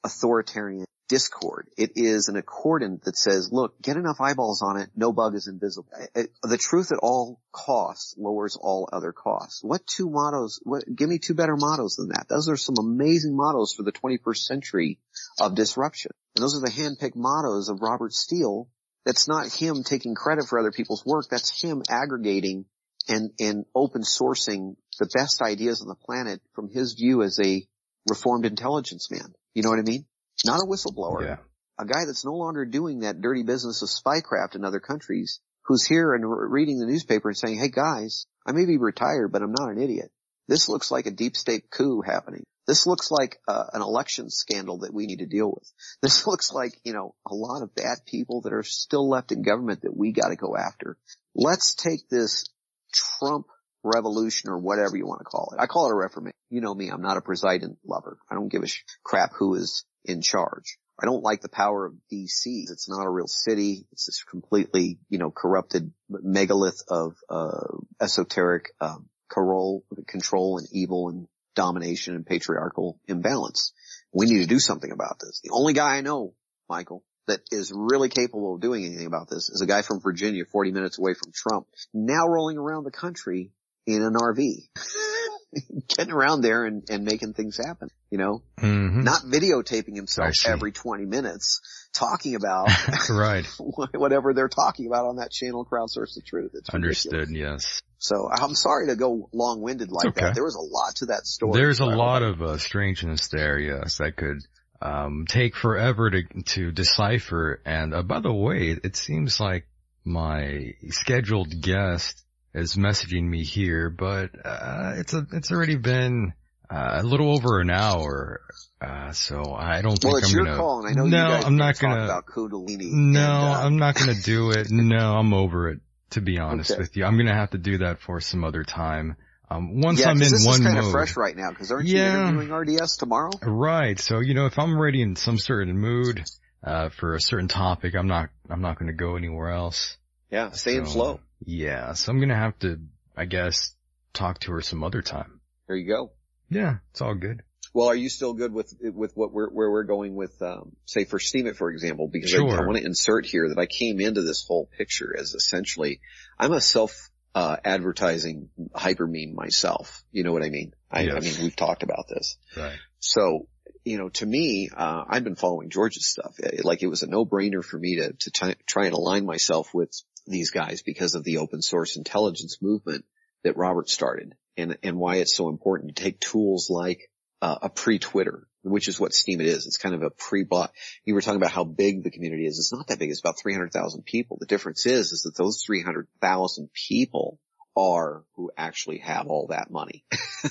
authoritarian discord. It is an accordant that says, look, get enough eyeballs on it, no bug is invisible. The truth at all costs lowers all other costs. What two mottos, what, give me two better mottos than that. Those are some amazing mottos for the 21st century of disruption. And those are the handpicked mottos of Robert Steele. That's not him taking credit for other people's work. That's him aggregating and, and open sourcing the best ideas on the planet from his view as a reformed intelligence man. You know what I mean? Not a whistleblower. Yeah. A guy that's no longer doing that dirty business of spycraft in other countries, who's here and re- reading the newspaper and saying, hey guys, I may be retired, but I'm not an idiot. This looks like a deep state coup happening. This looks like uh, an election scandal that we need to deal with. <laughs> This looks like, you know, a lot of bad people that are still left in government that we got to go after. Let's take this Trump revolution or whatever you want to call it. I call it a reformation. You know me, I'm not a president lover. I don't give a sh- crap who is in charge. I don't like the power of DC. It's not a real city. It's this completely, you know, corrupted megalith of, uh, esoteric, um, control, control and evil and domination and patriarchal imbalance. We need to do something about this. The only guy I know, Michael, that is really capable of doing anything about this is a guy from Virginia, 40 minutes away from Trump, now rolling around the country in an RV. <laughs> <laughs> Getting around there and, and making things happen, you know, hmm not videotaping himself every 20 minutes talking about <laughs> right. <laughs> whatever they're talking about on that channel crowdsource the truth. It's ridiculous. Understood. Yes. So I'm sorry to go long-winded like okay. that. There was a lot to that story. There's a lot of uh, strangeness there, yes, that could um, take forever to to decipher. And uh, by the way, it seems like my scheduled guest is messaging me here, but uh, it's a it's already been uh, a little over an hour, uh, so I don't think Well, it's I'm your gonna. call, and I know no, I'm not talk gonna. about Kundalini. No, and, uh, I'm not gonna do it. <laughs> No, I'm over it. To be honest Okay. with you, I'm gonna have to do that for some other time. Um, once yeah, I'm in this one is kind mode. of fresh right now because aren't Yeah. you interviewing RDS tomorrow? Right. So, you know, if I'm already in some certain mood, uh, for a certain topic, I'm not, I'm not going to go anywhere else. Yeah, stay in flow. Yeah. So I'm going to have to, I guess, talk to her some other time. There you go. Yeah. It's all good. Well, are you still good with with what we're where we're going with, um, say, for Steemit, for example? Because I, Sure. I want to insert here that I came into this whole picture as essentially, I'm a self uh, advertising hyper meme myself. You know what I mean? I, I mean, we've talked about this. Right. So, you know, to me, uh, I've been following George's stuff. It- like it was a no-brainer for me to, to try, try and align myself with these guys because of the open source intelligence movement that Robert started and, and why it's so important to take tools like uh, a pre-Twitter, which is what Steemit is. It's kind of a pre-bot. You were talking about how big the community is. It's not that big. It's about 300,000 people. The difference is, is that those 300,000 people are who actually have all that money.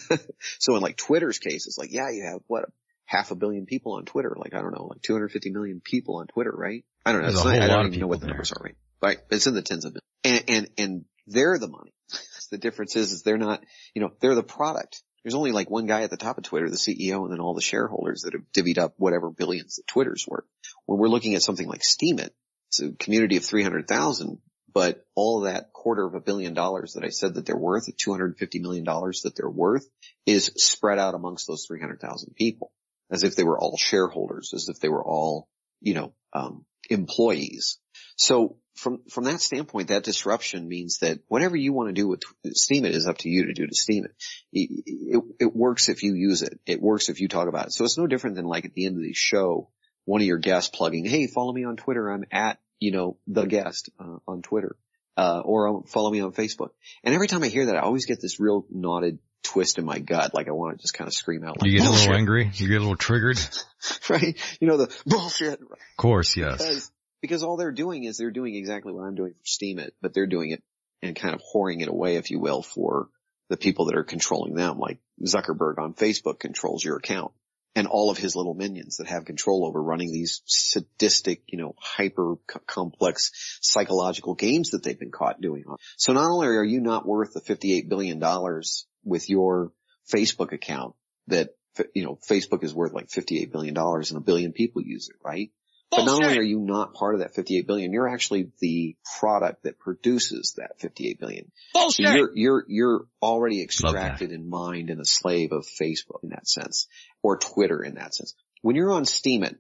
<laughs> so in like Twitter's case, it's like, yeah, you have what half a billion people on Twitter. Like, I don't know, like 250 million people on Twitter, right? I don't know. There's It's not- I don't even know what the numbers there. are, right? Right. It's in the tens of millions. And, and, and they're the money. <laughs> the difference is, is they're not, you know, they're the product. There's only like one guy at the top of Twitter, the CEO, and then all the shareholders that have divvied up whatever billions that Twitter's worth. When we're looking at something like Steemit, it's a community of 300,000, but all that quarter of a billion dollars that I said that they're worth, the $250 million that they're worth is spread out amongst those 300,000 people as if they were all shareholders, as if they were all, you know, um, employees. So from, from that standpoint, that disruption means that whatever you want to do with Steemit is up to you to do to Steemit. It, it. it works if you use it. It works if you talk about it. So it's no different than like at the end of the show, one of your guests plugging, Hey, follow me on Twitter. I'm at, you know, the guest uh, on Twitter, uh, or um, follow me on Facebook. And every time I hear that, I always get this real knotted twist in my gut. Like I want to just kind of scream out like, You get a little angry. You get a little triggered. <laughs> right? You know, the bullshit. Of course, yes. Because, because all they're doing is they're doing exactly what I'm doing for Steemit, but they're doing it and kind of whoring it away, if you will, for the people that are controlling them. Like Zuckerberg on Facebook controls your account and all of his little minions that have control over running these sadistic, you know, hyper complex psychological games that they've been caught doing. on. So not only are you not worth the $58 billion with your Facebook account that, you know, Facebook is worth like $58 billion and a billion people use it, right? But not only are you not part of that 58 billion, you're actually the product that produces that 58 billion. So you're, you're, you're already extracted and mined and a slave of Facebook in that sense, or Twitter in that sense. When you're on Steemit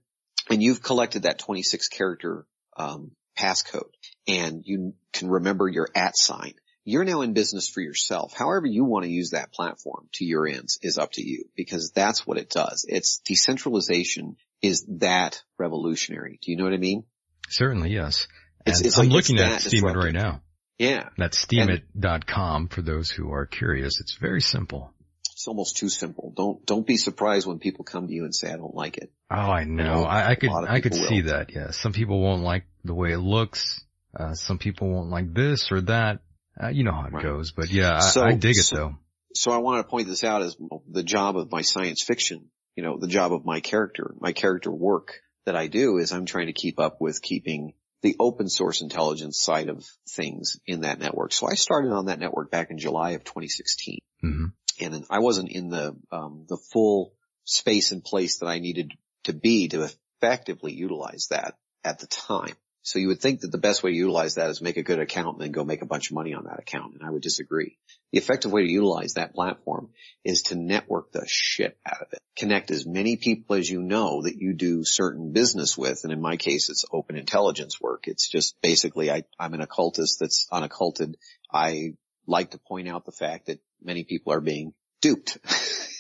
and you've collected that 26 character, um, passcode and you can remember your at sign, you're now in business for yourself. However you want to use that platform to your ends is up to you because that's what it does. It's decentralization is that revolutionary. Do you know what I mean? Certainly, yes. It's- it's I'm like looking at Steemit right now. Yeah. That's steemit.com for those who are curious. It's very simple. It's almost too simple. Don't, don't be surprised when people come to you and say, I don't like it. Oh, I know. know, I, I could, I could people see that. Yeah. Some people won't like the way it looks. Uh, some people won't like this or that. Uh, you know how it Right. goes, but yeah, I, So- I dig it so- though. So I want to point this out as the job of my science fiction, you know, the job of my character, my character work that I do is I'm trying to keep up with keeping the open source intelligence side of things in that network. So I started on that network back in July of 2016. hmm and then I wasn't in the um, the full space and place that I needed to be to effectively utilize that at the time. So you would think that the best way to utilize that is make a good account and then go make a bunch of money on that account, and I would disagree. The effective way to utilize that platform is to network the shit out of it. Connect as many people as you know that you do certain business with, and in my case, it's open intelligence work. It's just basically I, I'm an occultist that's unocculted. I like to point out the fact that many people are being duped. <laughs>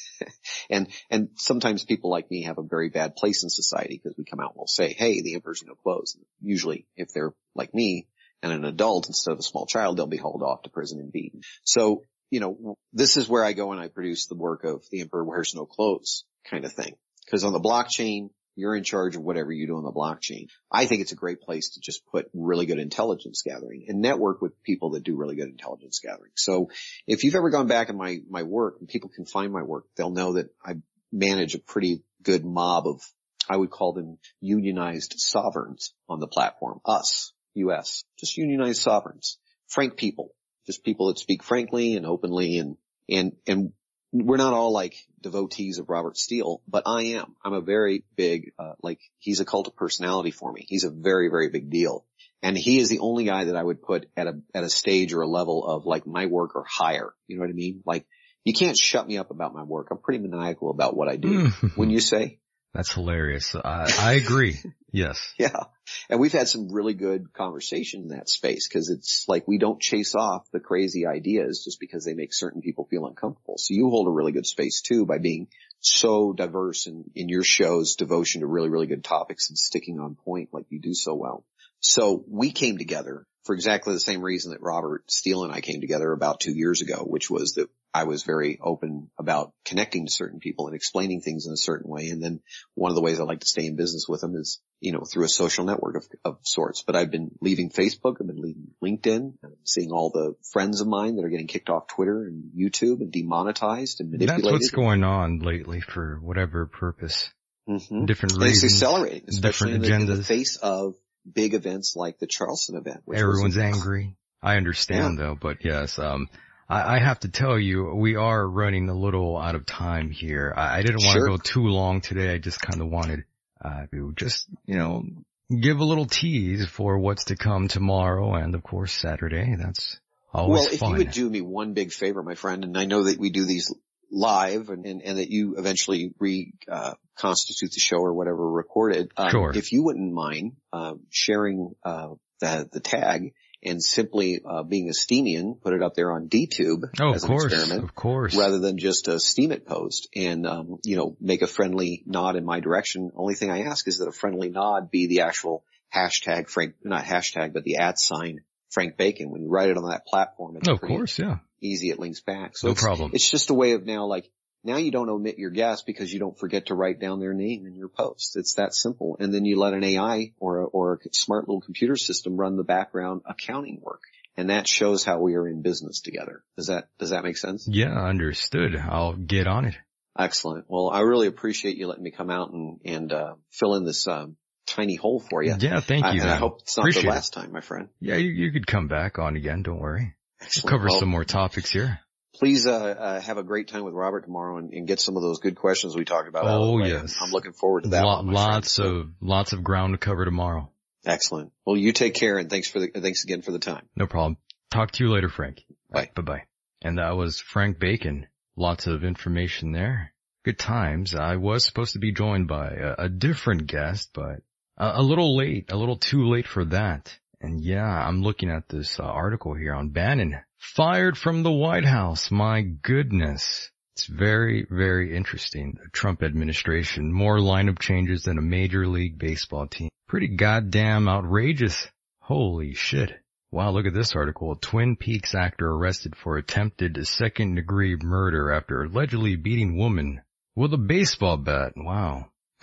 <laughs> and, and sometimes people like me have a very bad place in society because we come out and we'll say, Hey, the emperor's no clothes. Usually if they're like me, and an adult instead of a small child, they'll be hauled off to prison and beaten. So, you know, this is where I go and I produce the work of the emperor wears no clothes kind of thing. Cause on the blockchain, you're in charge of whatever you do on the blockchain. I think it's a great place to just put really good intelligence gathering and network with people that do really good intelligence gathering. So if you've ever gone back in my, my work and people can find my work, they'll know that I manage a pretty good mob of, I would call them unionized sovereigns on the platform. Us, US, just unionized sovereigns, frank people, just people that speak frankly and openly and, and, and we're not all like devotees of Robert Steele, but I am. I'm a very big, uh, like he's a cult of personality for me. He's a very, very big deal. And he is the only guy that I would put at a, at a stage or a level of like my work or higher. You know what I mean? Like you can't shut me up about my work. I'm pretty maniacal about what I do. when you say, That's hilarious. I, I agree. <laughs> yes. yeah. And we've had some really good conversation in that space because it's like we don't chase off the crazy ideas just because they make certain people feel uncomfortable. So you hold a really good space too by being so diverse in, in your show's devotion to really, really good topics and sticking on point like you do so well. So we came together for exactly the same reason that Robert Steele and I came together about two years ago, which was that I was very open about connecting to certain people and explaining things in a certain way. And then one of the ways I like to stay in business with them is, you know, through a social network of, of sorts. But I've been leaving Facebook, I've been leaving LinkedIn, I'm seeing all the friends of mine that are getting kicked off Twitter and YouTube and demonetized and manipulated. That's what's going on lately for whatever purpose. Mhm. Different And it's reasons. accelerating, especially in different the, in the agendas. face of big events like the Charleston event. Everyone's angry. I understand though, but yes, um, I, I have to tell you, we are running a little out of time here. I, I didn't want to Sure. go too long today. I just kind of wanted, uh, to just, you know, give a little tease for what's to come tomorrow and of course Saturday. That's always well, if fun. you would do me one big favor, my friend, and I know that we do these live and, and, and that you eventually re, uh, constitute the show or whatever recorded. Um, Sure. If you wouldn't mind, uh, sharing, uh, the, the tag and simply, uh, being a Steemian, put it up there on DTube oh, of as an course, experiment. of course. Rather than just a Steemit post and, um, you know, make a friendly nod in my direction. Only thing I ask is that a friendly nod be the actual hashtag Frank, not hashtag, but the at sign Frank Bacon. When you write it on that platform, it's No, of course, yeah. easy. It links back. So No it's, problem. It's just a way of now like, now you don't omit your guest because you don't forget to write down their name in your post. It's that simple. And then you let an AI or a, or a smart little computer system run the background accounting work. And that shows how we are in business together. Does that, does that make sense? Yeah, understood. I'll get on it. Excellent. Well, I really appreciate you letting me come out and, and, uh, fill in this, um, tiny hole for you. Yeah, thank I, you. and I hope it's not Appreciate the it. last time, my friend. Yeah, you, you could come back on again. Don't worry. Excellent. Cover Well, some more topics here. Please, uh, uh, have a great time with Robert tomorrow and, and get some of those good questions we talked about. out of the Oh, yes. I'm looking forward to that. Lo- one, my friend. lots of lots of ground to cover tomorrow. Excellent. Well, you take care and thanks for the, thanks again for the time. No problem. Talk to you later, Frank. Bye. Bye bye. And that was Frank Bacon. Lots of information there. Good times. I was supposed to be joined by a, a different guest, but a, a little late, a little too late for that. And yeah, I'm looking at this uh, article here on Bannon. Fired from the White House. My goodness. It's very, very interesting. The Trump administration, more lineup changes than a major league baseball team. Pretty goddamn outrageous. Holy shit. Wow, look at this article. Twin Peaks actor arrested for attempted second degree murder after allegedly beating woman with a baseball bat. Wow. <laughs>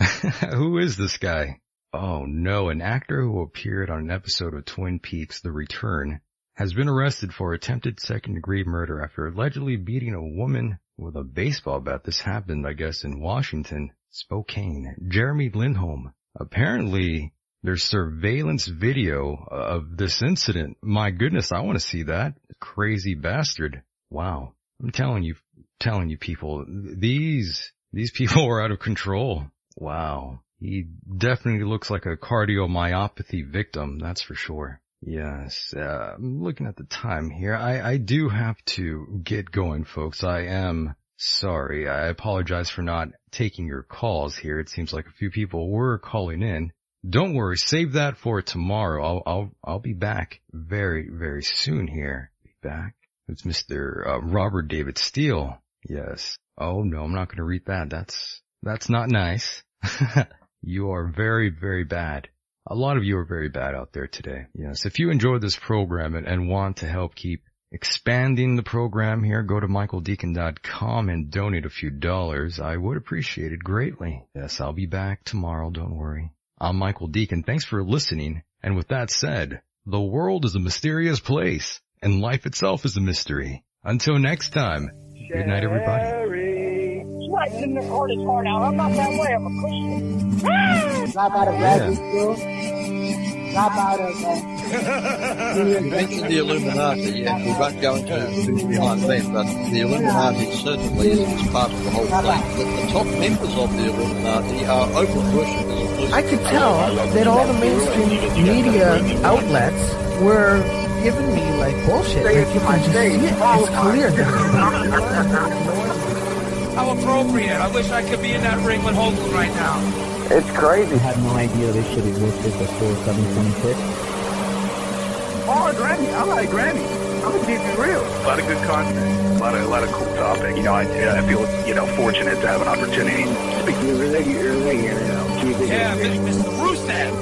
Who is this guy? Oh no, an actor who appeared on an episode of Twin Peaks The Return has been arrested for attempted second degree murder after allegedly beating a woman with a baseball bat. This happened, I guess, in Washington, Spokane. Jeremy Lindholm. Apparently, there's surveillance video of this incident. My goodness, I want to see that. Crazy bastard. Wow. I'm telling you, telling you people, these, these people <laughs> are out of control. Wow. He definitely looks like a cardiomyopathy victim, that's for sure. Yes, uh, looking at the time here. I, I do have to get going, folks. I am sorry. I apologize for not taking your calls here. It seems like a few people were calling in. Don't worry, save that for tomorrow. I'll, I'll, I'll be back very, very soon here. Be back. It's Mr. Uh, Robert David Steele. Yes. Oh no, I'm not going to read that. That's, that's not nice. <laughs> you are very, very bad. A lot of you are very bad out there today. Yes. If you enjoyed this program and, and want to help keep expanding the program here, go to michaeldecon.com and donate a few dollars. I would appreciate it greatly. Yes, I'll be back tomorrow. Don't worry. I'm Michael Decon. Thanks for listening. And with that said, the world is a mysterious place and life itself is a mystery. Until next time, good night everybody. Right in the hardest part out. I'm not that way. I'm a Christian. Drop out of graduate school. Drop out of. Uh, You mentioned <laughs> the Illuminati, yeah, we won't go into who's behind them, but the Illuminati certainly is part of the whole thing. The, the top members of the Illuminati are open worshippers. I could tell that all the mainstream media outlets were giving me like bullshit. Like you can just see it. It's clear. <laughs> <laughs> How appropriate. I wish I could be in that ring with Hogan right now. it's crazy. I had no idea this shit existed before 726. Oh, Grammy. I like Grammy. I'm gonna keep it real. A lot of good content, a lot of a lot of cool topic. You know, I, I feel you know fortunate to have an opportunity to speak to religion, religion, you know, keep it. Yeah, Mr. Rusev.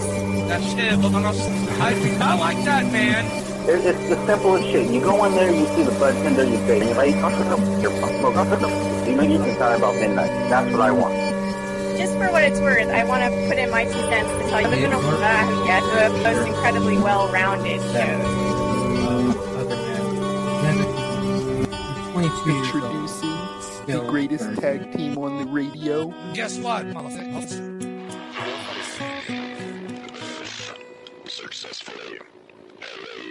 That shit. I, I like that, man. It's, it's the simplest shit. You go in there, you see the bartender, you say, you like, come to the, your smoke, to the, you know, you can start about midnight. That's what I want. Just for what it's worth, I want to put in my two cents to tell you, I live in Aurora, who gets the most incredibly well-rounded shows. Introducing the greatest tag team on the radio. Guess what, motherfucker? Successfully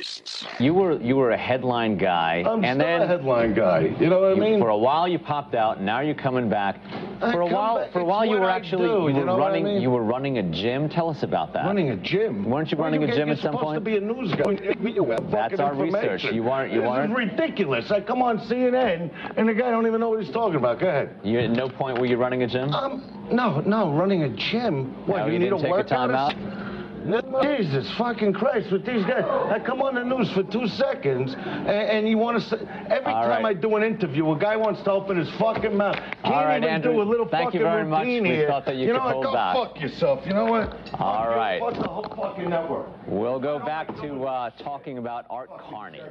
erased. You were you were a headline guy, I'm and still then a headline guy. You know what I you- mean? For a while you popped out. Now you're coming back. For a while, back. for a It's while you were I actually do, you you were know what I running mean? you were running a gym. Tell us about that. Running a gym. Weren't you Well, running a get- gym you're at some supposed point? to be a news guy. <laughs> That's our research. You weren't- you this weren't? This is ridiculous. I come on CNN and the guy don't even know what he's talking about. Go ahead. You at no point were you running a gym? Um, no, no, running a gym. What, No, you, you need didn't a take a workout? timeout? Jesus fucking Christ, with these guys. I come on the news for two seconds, and, and you want to say, every All time right. I do an interview, a guy wants to open his fucking mouth. Can't All right, even Andrew, do a little thank you fucking very much. routine We here. thought that you you could know what? Go back. fuck yourself. You know what? All Fuck right. Fuck the whole fucking network. We'll go back to uh, talking about Art Carney.